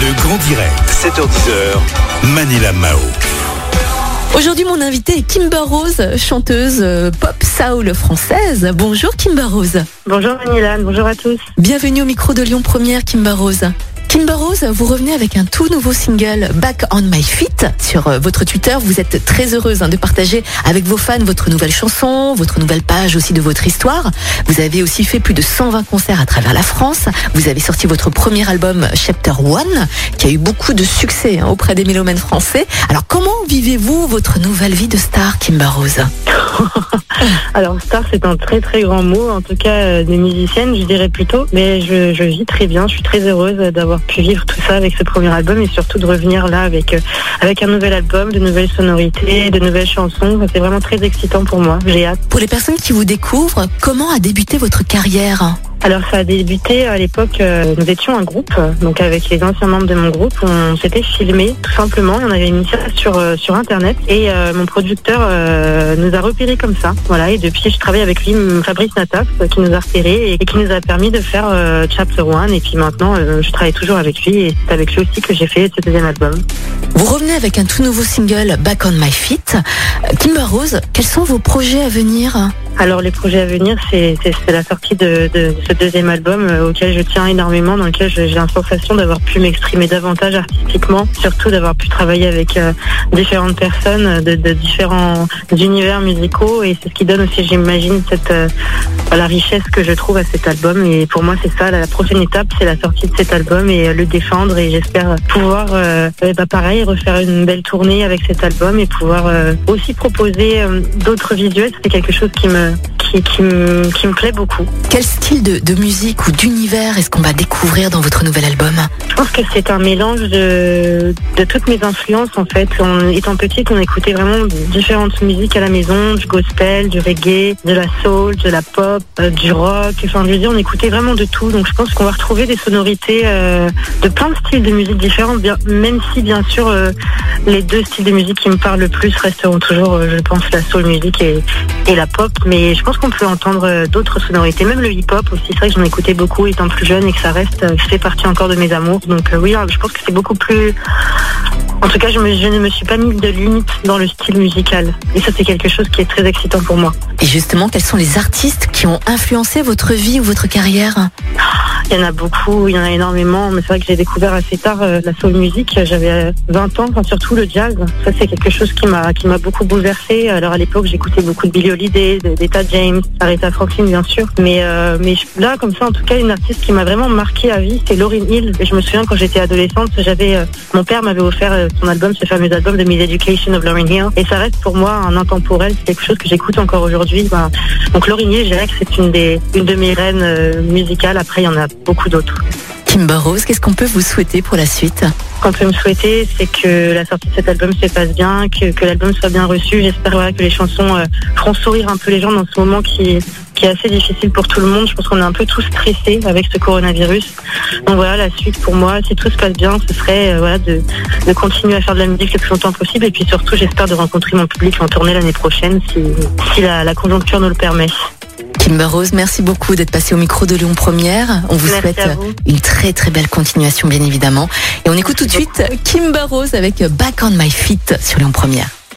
Le grand direct, 7h10h, Manila Mao. Aujourd'hui, mon invité est Kimber Rose, chanteuse euh, pop soul française. Bonjour Kimber Rose. Bonjour Manila, bonjour à tous. Bienvenue au micro de Lyon Première, Kimber Rose. Kimber Rose, vous revenez avec un tout nouveau single, Back on My Feet. Sur euh, votre Twitter, vous êtes très heureuse hein, de partager avec vos fans votre nouvelle chanson, votre nouvelle page aussi de votre histoire. Vous avez aussi fait plus de 120 concerts à travers la France. Vous avez sorti votre premier album, Chapter One, qui a eu beaucoup de succès hein, auprès des mélomènes français. Alors comment vivez-vous votre nouvelle vie de star, Kimber Rose? Alors star, c'est un très très grand mot, en tout cas euh, des musiciennes, je dirais plutôt. Mais je, je vis très bien, je suis très heureuse d'avoir pu vivre tout ça avec ce premier album et surtout de revenir là avec, euh, avec un nouvel album, de nouvelles sonorités, de nouvelles chansons. C'est vraiment très excitant pour moi, j'ai hâte. Pour les personnes qui vous découvrent, comment a débuté votre carrière? Alors ça a débuté à l'époque, euh, nous étions un groupe, donc avec les anciens membres de mon groupe, on s'était filmé tout simplement, et on avait mis ça sur, euh, sur internet. Et euh, mon producteur euh, nous a repérés comme ça. Voilà, et depuis je travaille avec lui, Fabrice Nataf, euh, qui nous a repérés et, qui nous a permis de faire euh, Chapter One. Et puis maintenant euh, je travaille toujours avec lui. Et c'est avec lui aussi que j'ai fait ce deuxième album. Vous revenez avec un tout nouveau single, Back on My Feet. Euh, Kimber Rose, quels sont vos projets à venir? Alors les projets à venir, c'est la sortie de, ce deuxième album euh, auquel je tiens énormément, dans lequel j'ai la sensation d'avoir pu m'exprimer davantage artistiquement, surtout d'avoir pu travailler avec euh, différentes personnes euh, de, différents univers musicaux et c'est ce qui donne aussi, j'imagine, cette la richesse que je trouve à cet album. Et pour moi, c'est ça, la, prochaine étape, c'est la sortie de cet album et le défendre et j'espère pouvoir, euh, bah, pareil, refaire une belle tournée avec cet album et pouvoir aussi proposer d'autres visuels. C'est quelque chose qui me qui, qui, me, qui me plaît beaucoup. Quel style de, de musique ou d'univers est-ce qu'on va découvrir dans votre nouvel album? Je pense que c'est un mélange de, de toutes mes influences en fait. En étant petite, on écoutait vraiment différentes musiques à la maison, du gospel, du reggae, de la soul, de la pop, euh, du rock. Enfin, je veux dire, on écoutait vraiment de tout. Donc, je pense qu'on va retrouver des sonorités euh, de plein de styles de musique différents, bien, même si bien sûr euh, les deux styles de musique qui me parlent le plus resteront toujours, euh, je pense, la soul musique et, la pop. Mais je pense qu'on peut entendre euh, d'autres sonorités, même le hip-hop aussi. C'est vrai que j'en écoutais beaucoup étant plus jeune et que ça reste, euh, fait partie encore de mes amours. Donc oui, je pense que c'est beaucoup plus... En tout cas, je, ne me suis pas mis de limite dans le style musical. Et ça, c'est quelque chose qui est très excitant pour moi. Et justement, quels sont les artistes qui ont influencé votre vie ou votre carrière? Il y en a beaucoup, il y en a énormément, mais c'est vrai que j'ai découvert assez tard euh, la soul music. J'avais euh, 20 ans, enfin surtout le jazz. Ça c'est quelque chose qui m'a qui m'a beaucoup bouleversé. Alors à l'époque j'écoutais beaucoup de Billie Holiday, de- d'Etta James, Aretha Franklin bien sûr. Mais euh, mais là comme ça en tout cas une artiste qui m'a vraiment marqué à vie, c'est Lauryn Hill. Et je me souviens quand j'étais adolescente, j'avais euh, mon père m'avait offert euh, son album, ce fameux album de Miss Education of Lauryn Hill. Et ça reste pour moi un intemporel. C'est quelque chose que j'écoute encore aujourd'hui. Ben, donc Lauryn Hill, je dirais que c'est une des une de mes reines euh, musicales. Après il y en a beaucoup d'autres. Kimber Rose, qu'est-ce qu'on peut vous souhaiter pour la suite? Qu'on peut me souhaiter, c'est que la sortie de cet album se passe bien, que, que l'album soit bien reçu. J'espère voilà, que les chansons euh, feront sourire un peu les gens dans ce moment qui, qui est assez difficile pour tout le monde. Je pense qu'on est un peu tous stressés avec ce coronavirus. Donc voilà, la suite pour moi, si tout se passe bien, ce serait euh, voilà, de, de continuer à faire de la musique le plus longtemps possible. Et puis surtout, j'espère de rencontrer mon public en tournée l'année prochaine, si, si la, la conjoncture nous le permet. Kimber Rose, merci beaucoup d'être passé au micro de Lyon Première. On vous Merci souhaite vous. une très très belle continuation, bien évidemment. Et on écoute tout de suite Kimber Rose avec Back on My Feet sur Lyon Première.